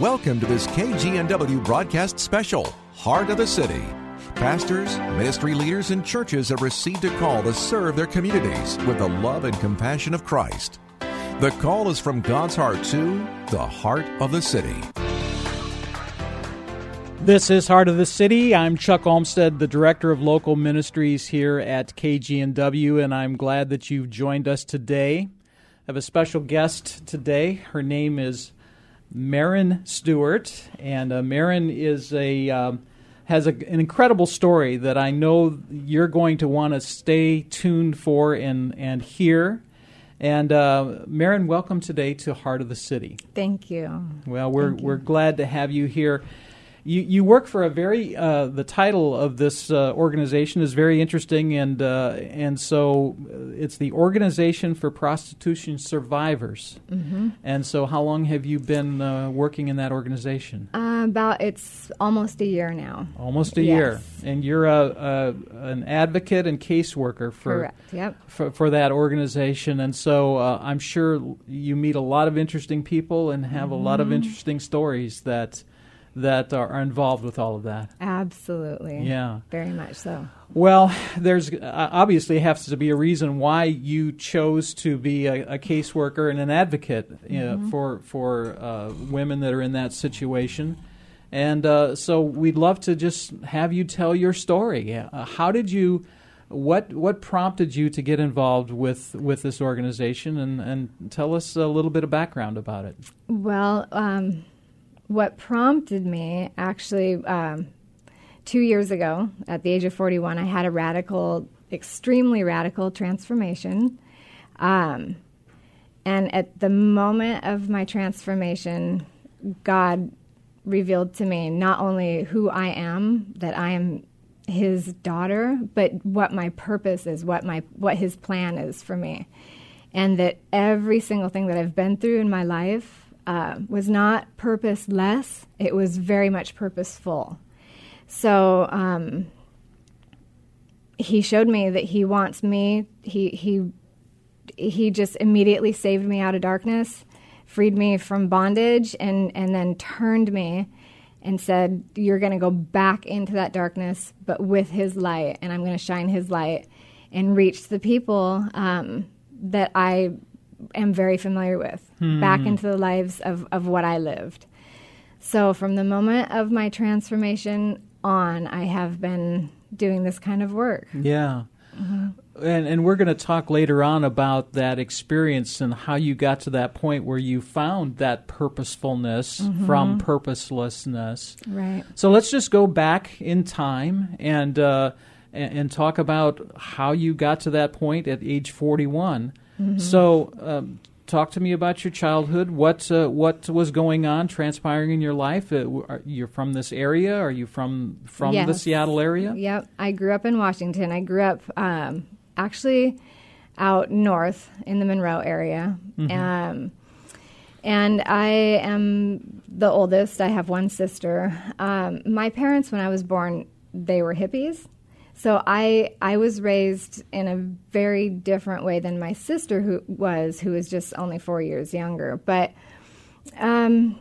Welcome to this KGNW broadcast special, Heart of the City. Pastors, ministry leaders, and churches have received a call to serve their communities with the love and compassion of Christ. The call is from God's heart to the heart of the city. This is Heart of the City. I'm Chuck Olmstead, the Director of Local Ministries here at KGNW, and I'm glad that you've joined us today. I have a special guest today. Her name is Marin Stewart, and uh, Marin is a um, has a, an incredible story that I know you're going to want to stay tuned for and and hear. And uh, Marin, welcome today to Heart of the City. Thank you. Well, we're you. we're glad to have you here. You, you work for a very uh, the title of this uh, organization is very interesting and uh, and so uh, it's the Organization for Prostitution Survivors Mm-hmm. and so how long have you been uh, working in that organization? Uh, about it's almost a year now. Almost a Yes. year, and you're a, a an advocate and caseworker for Correct. Yep. for, for that organization, and so uh, I'm sure you meet a lot of interesting people and have a lot Mm-hmm. of interesting stories that that are, involved with all of that. Absolutely. Yeah. Very much so. Well, there's uh, obviously has to be a reason why you chose to be a, a caseworker and an advocate you know, Mm-hmm. for for uh, women that are in that situation. And uh, so we'd love to just have you tell your story. Uh, how did you? What what prompted you to get involved with, with this organization and, and tell us a little bit of background about it? Well, um, what prompted me actually um, two years ago, at the age of 41, I had a radical, extremely radical transformation. Um, and at the moment of my transformation, God revealed to me not only who I am, that I am his daughter, but what my purpose is, what my what his plan is for me. And that every single thing that I've been through in my life uh, was not purposeless, it was very much purposeful. So um, he showed me that he wants me, he, he, he just immediately saved me out of darkness, freed me from bondage, and, and then turned me and said, You're going to go back into that darkness, but with his light, and I'm going to shine his light and reach the people um, that I am very familiar with back into the lives of, of what I lived. So, from the moment of my transformation on, I have been doing this kind of work. Yeah. Mm-hmm. And, and we're going to talk later on about that experience and how you got to that point where you found that purposefulness from purposelessness. Right. So let's just go back in time and, uh, and, and talk about how you got to that point at age 41. So, um, talk to me about your childhood. What uh, what was going on, transpiring in your life? Uh, are, you're from this area? Are you from from the Seattle area? Yep. I grew up in Washington. I grew up um, actually out north in the Monroe area. Um, and I am the oldest. I have one sister. Um, my parents, when I was born, they were hippies. So I I was raised in a very different way than my sister who was, who was just only four years younger. But um,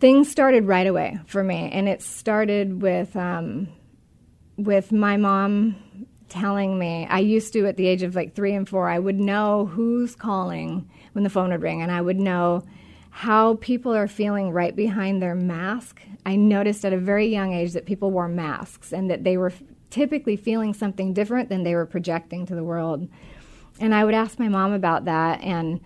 things started right away for me, and it started with um, with my mom telling me. I used to, at the age of like three and four, I would know who's calling when the phone would ring, and I would know how people are feeling right behind their mask. I noticed at a very young age that people wore masks and that they were typically feeling something different than they were projecting to the world. And I would ask my mom about that, and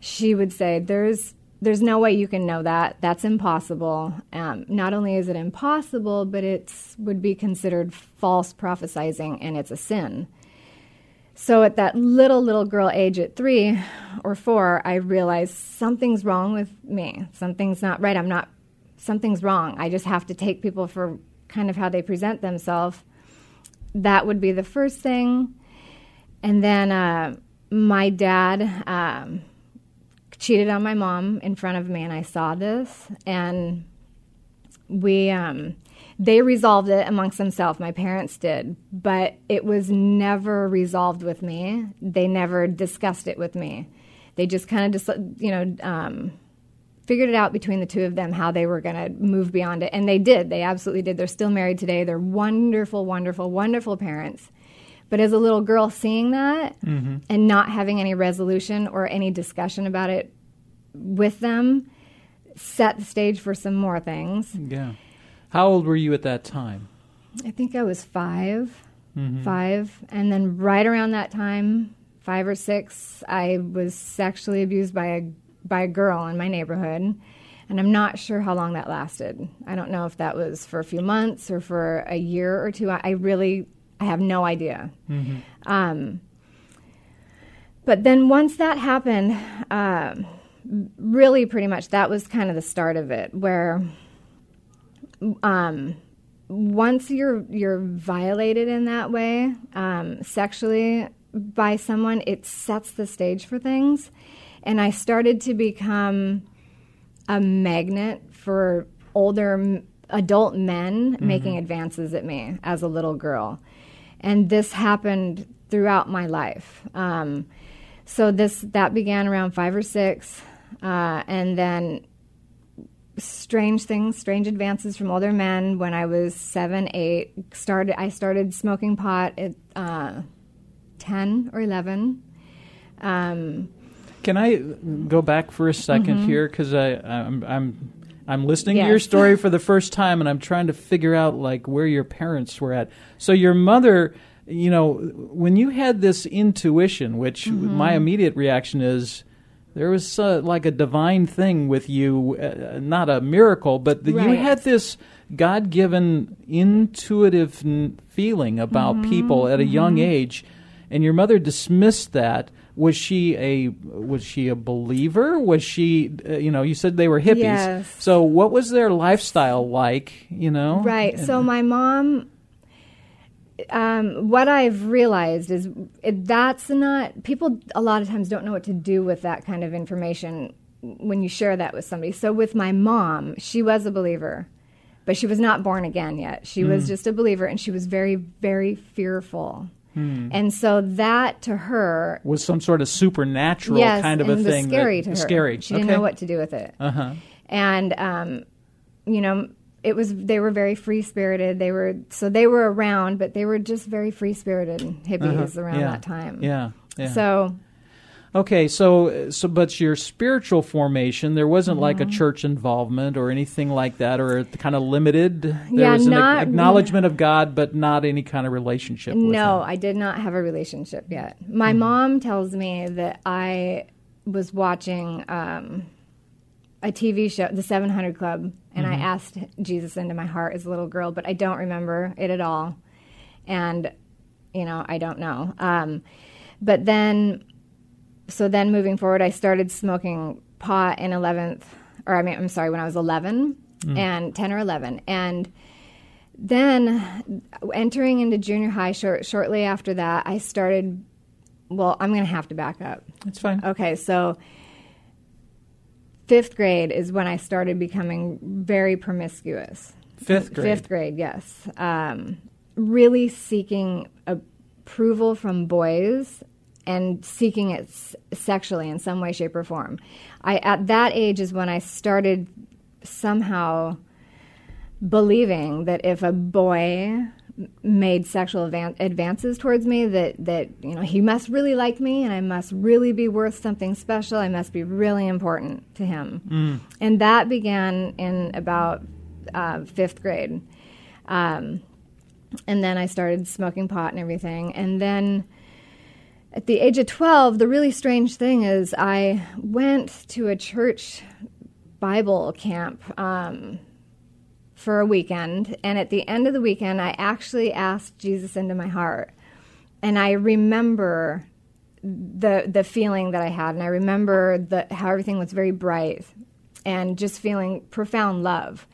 she would say, "There's there's no way you can know that. That's impossible. Um, not only is it impossible, but it would be considered false prophesizing, and it's a sin." So at that little, little girl age at three or four, I realized something's wrong with me. Something's not right. I'm not, something's wrong. I just have to take people for kind of how they present themselves. That would be the first thing. And then uh, my dad um, cheated on my mom in front of me, and I saw this. And we, um, they resolved it amongst themselves. My parents did, but it was never resolved with me. They never discussed it with me. They just kind of just, you know, um, figured it out between the two of them how they were going to move beyond it. And they did. They absolutely did. They're still married today. They're wonderful, wonderful, wonderful parents. But as a little girl, seeing that mm-hmm. and not having any resolution or any discussion about it with them set the stage for some more things. Yeah. How old were you at that time? I think I was 5 mm-hmm. Five. And then right around that time, five or six, I was sexually abused by a by a girl in my neighborhood. And I'm not sure how long that lasted. I don't know if that was for a few months or for a year or two. I really, I have no idea. Mm-hmm. Um, but then once that happened, uh, really pretty much that was kind of the start of it, where um, once you're you're violated in that way um, sexually by someone, it sets the stage for things, and I started to become a magnet for older adult men mm-hmm. making advances at me as a little girl, and this happened throughout my life. Um, so this that began around five or six, uh, and then strange things, strange advances from older men when I was seven, eight. Started I started smoking pot at uh, ten or eleven. Um, Can I go back for a 2nd mm-hmm. here because I I'm, I'm I'm listening yes. to your story for the first time and I'm trying to figure out like where your parents were at. So your mother. You know, when you had this intuition, which mm-hmm. my immediate reaction is, there was uh, like a divine thing with you, uh, not a miracle, but the, right. you had this God given intuitive n- feeling about mm-hmm, people at a mm-hmm. young age, and your mother dismissed that. Was she a was she a believer? Was she uh, you know you said they were hippies. Yes. So what was their lifestyle like? You know. Right. So my mom um, what I've realized is it, that's not people. A lot of times don't know what to do with that kind of information when you share that with somebody. So with my mom, she was a believer, but she was not born again yet. She mm. was just a believer, and she was very, very fearful. Mm. And so that to her was some sort of supernatural yes, kind of a thing. Scary to her. Scary. She didn't know what to do with it. Uh-huh. And um, you know, it was they were very free spirited. They were so they were around, but they were just very free spirited hippies uh-huh. around yeah. that time. Yeah. yeah. So Okay, so so but your spiritual formation, there wasn't mm-hmm. like a mm-hmm. church involvement or anything like that, or kind of limited. There yeah, was an not, acknowledgement of God, but not any kind of relationship. No. I did not have a relationship yet. My mm-hmm. mom tells me that I was watching um, a TV show, The 700 Club, and mm-hmm. I asked Jesus into my heart as a little girl, but I don't remember it at all. And, you know, I don't know. Um, but then, so then moving forward, I started smoking pot in 11th, or I mean, I'm sorry, when I was 11 mm. and 10 or 11. And then entering into junior high short, shortly after that, I started, well, I'm going to have to back up. That's fine. Okay, so fifth grade is when I started becoming very promiscuous. Fifth grade. Fifth grade, yes. Um, really seeking approval from boys and seeking it s- sexually in some way, shape, or form. I at that age is when I started somehow believing that if a boy made sexual advan- advances towards me that that you know he must really like me and I must really be worth something special I must be really important to him mm. and that began in about uh, fifth grade um, and then I started smoking pot and everything and then at the age of 12 the really strange thing is I went to a church Bible camp um, for a weekend. And at the end of the weekend, I actually asked Jesus into my heart. and I remember the the feeling that I had, and I remember the, how everything was very bright, and just feeling profound love.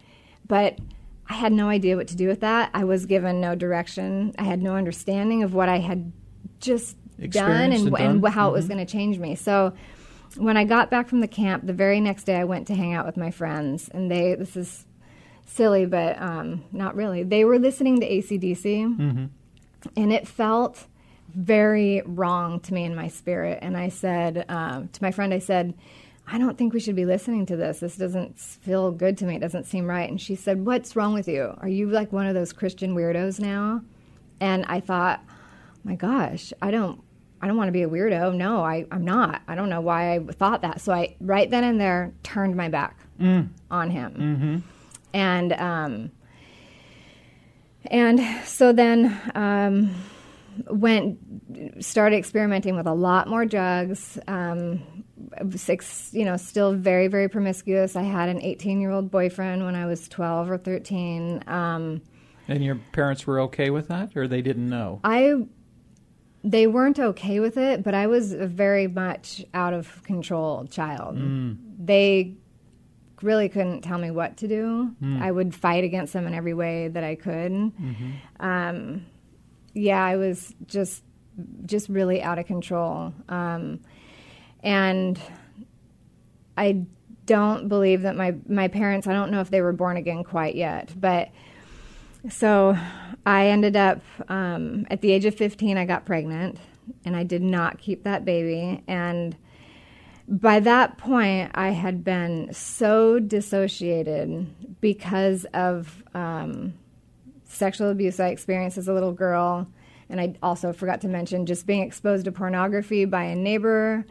But I had no idea what to do with that. I was given no direction. I had no understanding of what I had just done and, and and done. how it was going to change me. So when I got back from the camp, the very next day I went to hang out with my friends, and they this is silly, but um, not really. They were listening to ACDC, and it felt very wrong to me in my spirit. And I said um, to my friend, I said, I don't think we should be listening to this. This doesn't feel good to me. It doesn't seem right. And she said, What's wrong with you? Are you like one of those Christian weirdos now? And I thought, my gosh, I don't. I don't want to be a weirdo. No, I, I'm not. I don't know why I thought that. So I, right then and there, turned my back on him. And um, and so then um, went started experimenting with a lot more drugs. Um, six, you know, still very very promiscuous. I had an 18 year old boyfriend when I was 12 or 13. Um, And your parents were okay with that, or they didn't know? I they weren't okay with it, but I was a very much out of control child. They really couldn't tell me what to do. I would fight against them in every way that I could. Um, yeah, I was just just really out of control. Um, and I don't believe that my my parents. I don't know if they were born again quite yet, but so I ended up um, at the age of 15. I got pregnant, and I did not keep that baby. And by that point, I had been so dissociated because of um, sexual abuse I experienced as a little girl. And I also forgot to mention just being exposed to pornography by a neighbor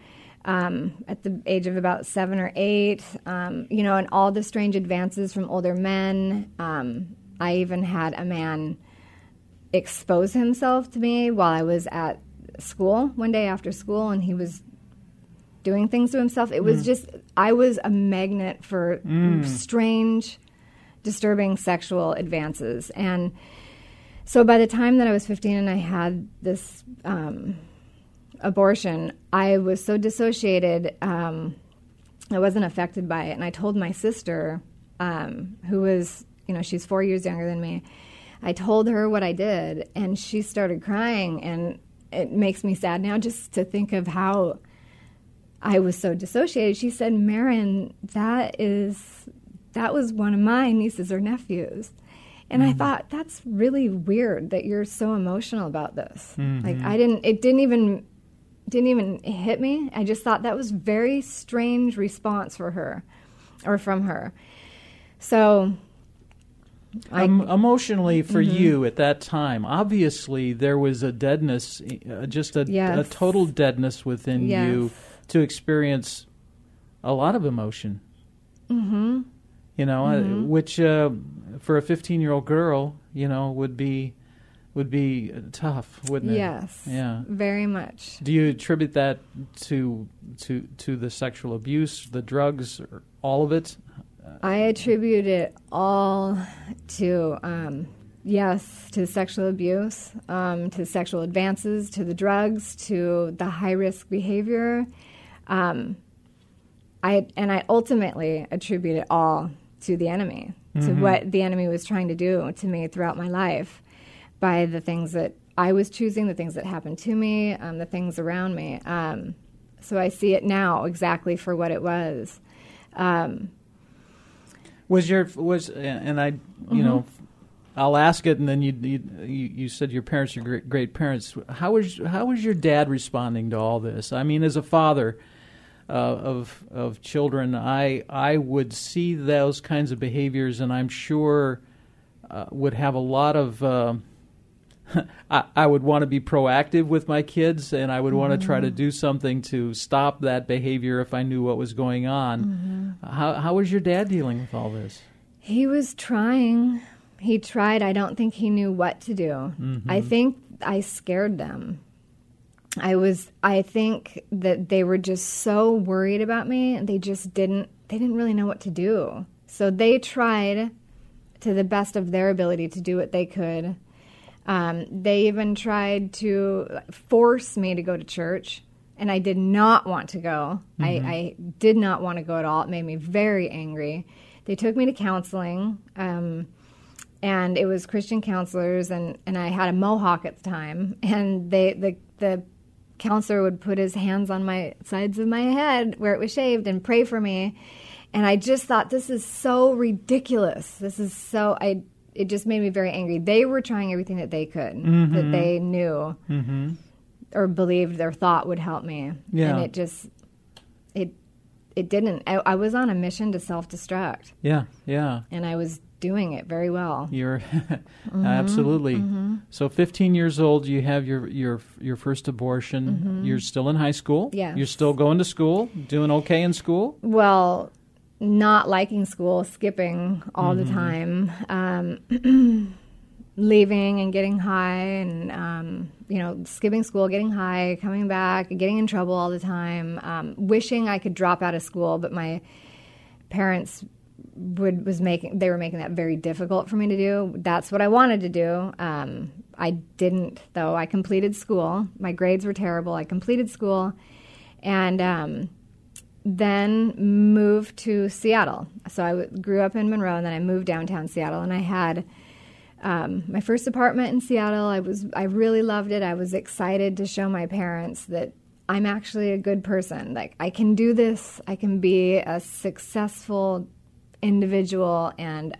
um, at the age of about seven or eight, um, you know, and all the strange advances from older men. Um, I even had a man expose himself to me while I was at school one day after school, and he was doing things to himself. It was just, I was a magnet for strange, disturbing sexual advances. And so by the time that I was 15 and I had this um, abortion, I was so dissociated, um, I wasn't affected by it. And I told my sister, um, who was, you know, she's four years younger than me, I told her what I did, and she started crying. And it makes me sad now just to think of how I was so dissociated. She said, Marin, that is, that was one of my nieces or nephews. And I mm. thought, that's really weird that you're so emotional about this. Mm-hmm. Like, I didn't, it didn't even, didn't even hit me. I just thought that was very strange response for her or from her. So, um, emotionally, for Mm-hmm. you at that time, obviously there was a deadness, uh, just a, a total deadness within you to experience a lot of emotion. Mm-hmm. You know, uh, which uh, for a 15 year old girl, you know, would be would be uh, tough, wouldn't it? yes, Yeah. very much. Do you attribute that to to to the sexual abuse, the drugs, or all of it? I attribute it all to, um, yes, to sexual abuse, um, to sexual advances, to the drugs, to the high risk behavior. Um, I and I ultimately attribute it all to the enemy, to what the enemy was trying to do to me throughout my life, by the things that I was choosing, the things that happened to me, um, the things around me. Um, so I see it now exactly for what it was. Um, Was your was and I Mm-hmm. you know I'll ask it and then you you you you said your parents are great great parents. How was how was your dad responding to all this? I mean, as a father uh, of of children, I I would see those kinds of behaviors, and I'm sure uh, would have a lot of. Uh, I, I would want to be proactive with my kids, and I would want to try to mm. do something to stop that behavior if I knew what was going on. Mm-hmm. How how was your dad dealing with all this? He was trying. He tried. I don't think he knew what to do. I mm-hmm. think I scared them. I was I think that they were just so worried about me and they just didn't they didn't really know what to do. So they tried to the best of their ability to do what they could. Um, they even tried to force me to go to church, and I did not want to go. I, I did not want to go at all. It made me very angry. They took me to counseling, um, and it was Christian counselors, and, and I had a mohawk at the time, and they the the counselor would put his hands on my sides of my head where it was shaved and pray for me, and I just thought this is so ridiculous. This is so I. It just made me very angry. They were trying everything that they could, that they knew or believed or thought would help me, Yeah. and it just it it didn't. I, I was on a mission to self destruct, Yeah, yeah. and I was doing it very well. You're Mm-hmm, absolutely. So, 15 years old, you have your your your first abortion. You're still in high school. Mm-hmm. You're still going to school, doing okay in school. Well, not liking school, skipping all the time, um, leaving and getting high, and um, you know, skipping school, getting high, coming back, getting in trouble all the time. Um, wishing I could drop out of school, but my parents would was making they were making that very difficult for me to do. That's what I wanted to do. Um, I didn't though. I completed school. My grades were terrible. I completed school, and um, then moved to Seattle. So I w- grew up in Monroe, and then I moved downtown Seattle, and I had um, my first apartment in Seattle. I was I really loved it. I was excited to show my parents that I'm actually a good person. Like I can do this. I can be a successful individual, and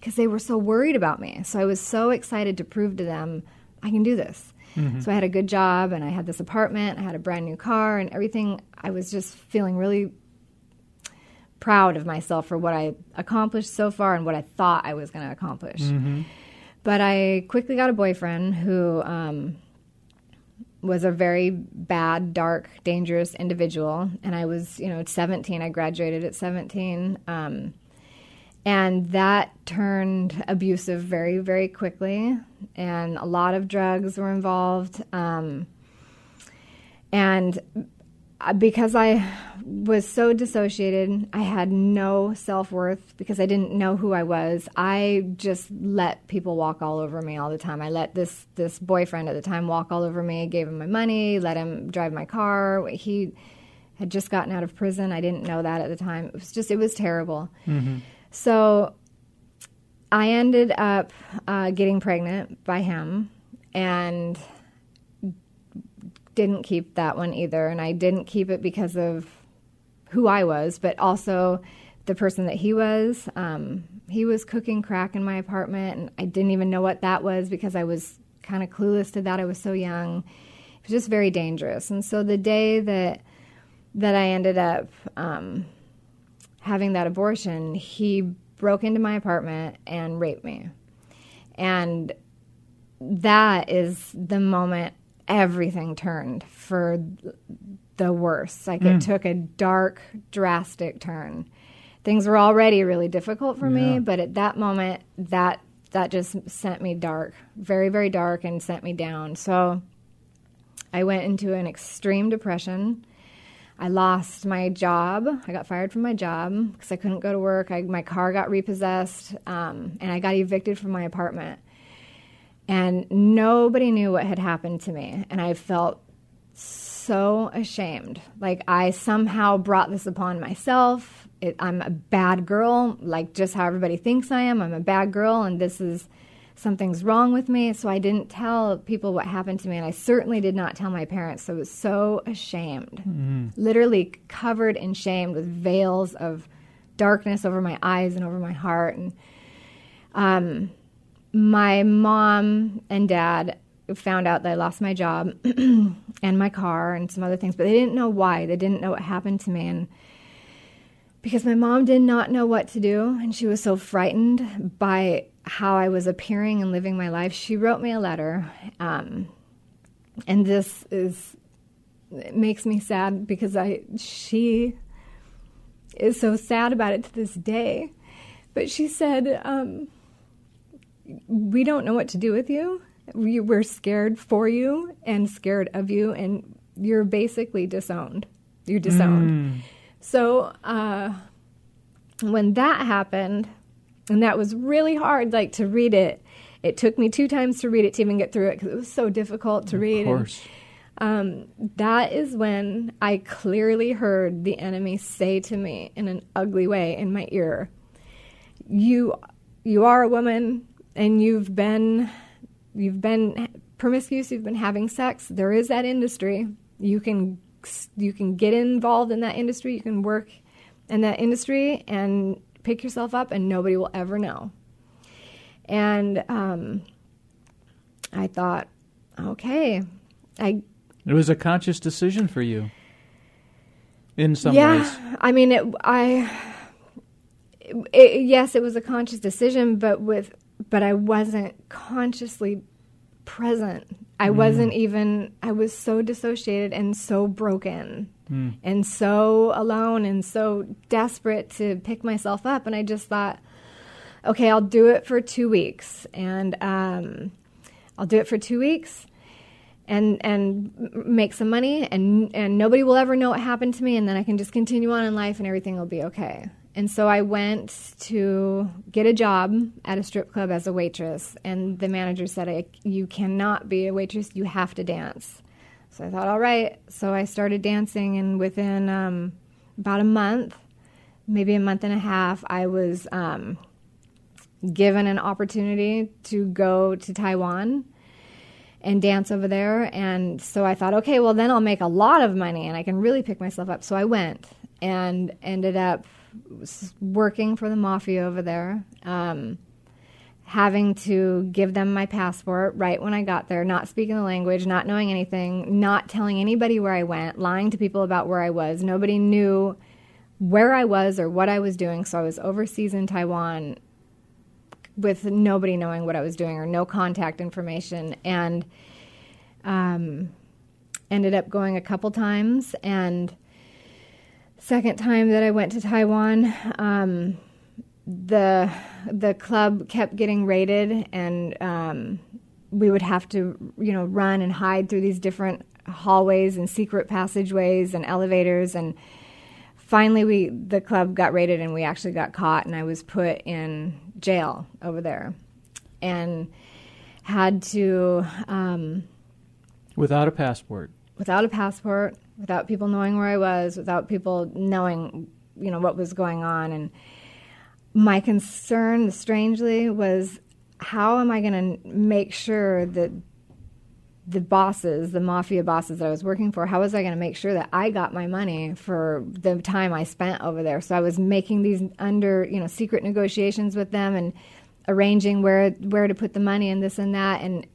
because they were so worried about me, so I was so excited to prove to them I can do this. So I had a good job, and I had this apartment. I had a brand new car, and everything. I was just feeling really proud of myself for what I accomplished so far and what I thought I was going to accomplish. But I quickly got a boyfriend who um, was a very bad, dark, dangerous individual. And I was, you know, 17. I graduated at 17. Um, and that turned abusive very, very quickly. And a lot of drugs were involved. Um, and because I was so dissociated, I had no self worth because I didn't know who I was. I just let people walk all over me all the time. I let this this boyfriend at the time walk all over me. Gave him my money, let him drive my car. He had just gotten out of prison. I didn't know that at the time. It was just it was terrible. So I ended up uh, getting pregnant by him, and didn't keep that one either. And I didn't keep it because of who I was, but also the person that he was. Um, he was cooking crack in my apartment, and I didn't even know what that was because I was kind of clueless to that. I was so young. It was just very dangerous. And so the day that that I ended up um, having that abortion, he broke into my apartment and raped me. And that is the moment everything turned for the worse. Like it mm. took a dark, drastic turn. Things were already really difficult for me, but at that moment, that that just sent me dark, very, very dark, and sent me down. So I went into an extreme depression. I lost my job. I got fired from my job because I couldn't go to work. I, my car got repossessed, um, and I got evicted from my apartment. And nobody knew what had happened to me. And I felt so ashamed. Like I somehow brought this upon myself. It, I'm a bad girl, like just how everybody thinks I am. I'm a bad girl, and this is something's wrong with me. So I didn't tell people what happened to me, and I certainly did not tell my parents. So I was so ashamed, literally covered in shame with veils of darkness over my eyes and over my heart. And um, my mom and dad found out that I lost my job and my car and some other things, but they didn't know why. They didn't know what happened to me. And because my mom did not know what to do and she was so frightened by how I was appearing and living my life, she wrote me a letter. Um, and this is, it makes me sad because I, she is so sad about it to this day. But she said, um, we don't know what to do with you. We, we're scared for you and scared of you, and you're basically disowned. You're disowned. So uh, when that happened, and that was really hard, like to read it, It took me two times to read it to even get through it because it was so difficult to of read. Of course. And, um, that is when I clearly heard the enemy say to me in an ugly way in my ear, "You, you are a woman, and you've been, you've been promiscuous. You've been having sex. There is that industry. You can, you can get involved in that industry. You can work in that industry and pick yourself up, and nobody will ever know." And um, I thought, okay, I. It was a conscious decision for you. In some yeah, ways. I mean, it, I. It, yes, it was a conscious decision, but with, but I wasn't consciously present. I mm. wasn't even. I was so dissociated and so broken, mm. and so alone, and so desperate to pick myself up. And I just thought, okay, I'll do it for two weeks, and um, I'll do it for two weeks, and and make some money, and and nobody will ever know what happened to me, and then I can just continue on in life, and everything will be okay. And so I went to get a job at a strip club as a waitress, and the manager said, "You cannot be a waitress; you have to dance." So I thought, all right. So I started dancing, and within um, about a month, maybe a month and a half, I was um, given an opportunity to go to Taiwan and dance over there. And so I thought, okay, well, then I'll make a lot of money and I can really pick myself up. So I went and ended up working for the mafia over there, um, having to give them my passport right when I got there, not speaking the language, not knowing anything, not telling anybody where I went, lying to people about where I was. Nobody knew where I was or what I was doing. So I was overseas in Taiwan with nobody knowing what I was doing or no contact information. And um, ended up going a couple times. And second time that I went to Taiwan, um, the the club kept getting raided, and um, we would have to, you know, run and hide through these different hallways and secret passageways and elevators. And finally we the club got raided and we actually got caught and I was put in jail over there and had to um, without a passport. Without a passport without people knowing where I was without people knowing you know what was going on. And my concern strangely was how am I going to make sure that the bosses, the mafia bosses that I was working for, how was I going to make sure that I got my money for the time I spent over there? So I was making these under, you know, secret negotiations with them and arranging where where to put the money and this and that, and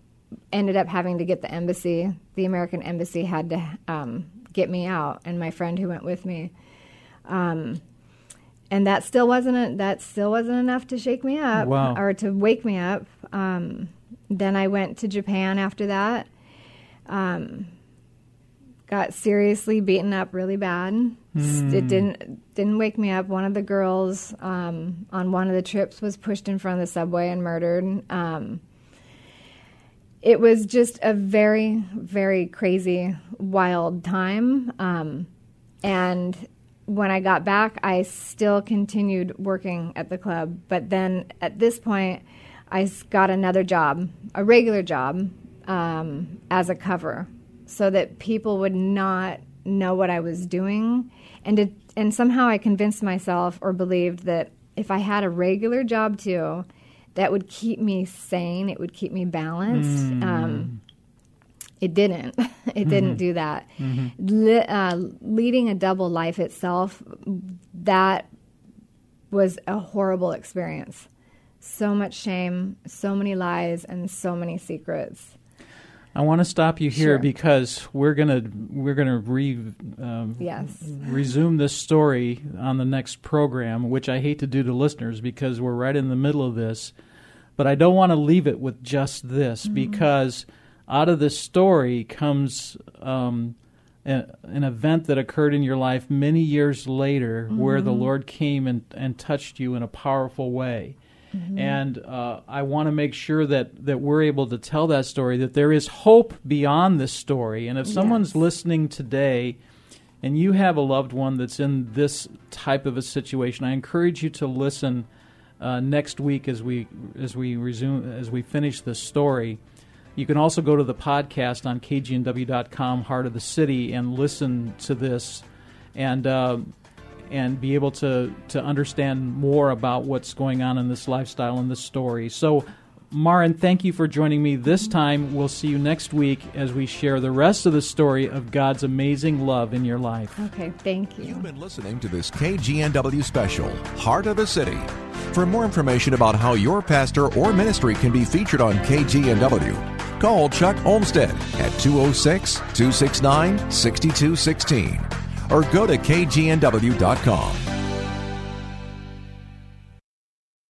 ended up having to get the embassy. The American embassy had to um, get me out, and my friend who went with me. Um, and that still wasn't a, that still wasn't enough to shake me up wow. or to wake me up. Um, then I went to Japan after that um, got seriously beaten up really bad. Mm. It didn't didn't wake me up. One of the girls um, on one of the trips was pushed in front of the subway and murdered. Um, it was just a very very crazy wild time. Um, and when I got back, I still continued working at the club. But then at this point, I got another job, a regular job um, as a cover so that people would not know what I was doing. And, and somehow I convinced myself or believed that if I had a regular job too, that would keep me sane, it would keep me balanced. Mm. Um, it didn't. it mm-hmm. didn't do that. Mm-hmm. Le- uh, leading a double life itself, that was a horrible experience. So much shame, so many lies, and so many secrets. I want to stop you here sure. because we're gonna we're gonna re um, yes. resume this story on the next program, which I hate to do to listeners because we're right in the middle of this, but I don't want to leave it with just this mm-hmm. because out of this story comes um, a, an event that occurred in your life many years later, mm-hmm. where the mm-hmm. Lord came and, and touched you in a powerful way. Mm-hmm. And uh, I want to make sure that, that we're able to tell that story, that there is hope beyond this story. And if someone's yes. listening today and you have a loved one that's in this type of a situation, I encourage you to listen uh, next week as we as we resume as we finish this story. You can also go to the podcast on kgnw.com, Heart of the City, and listen to this, and uh, and be able to to understand more about what's going on in this lifestyle and this story. So. Marin, thank you for joining me this time. We'll see you next week as we share the rest of the story of God's amazing love in your life. Okay, thank you. You've been listening to this KGNW special, Heart of the City. For more information about how your pastor or ministry can be featured on KGNW, call Chuck Olmstead at 206 269 6216 or go to kgnw.com.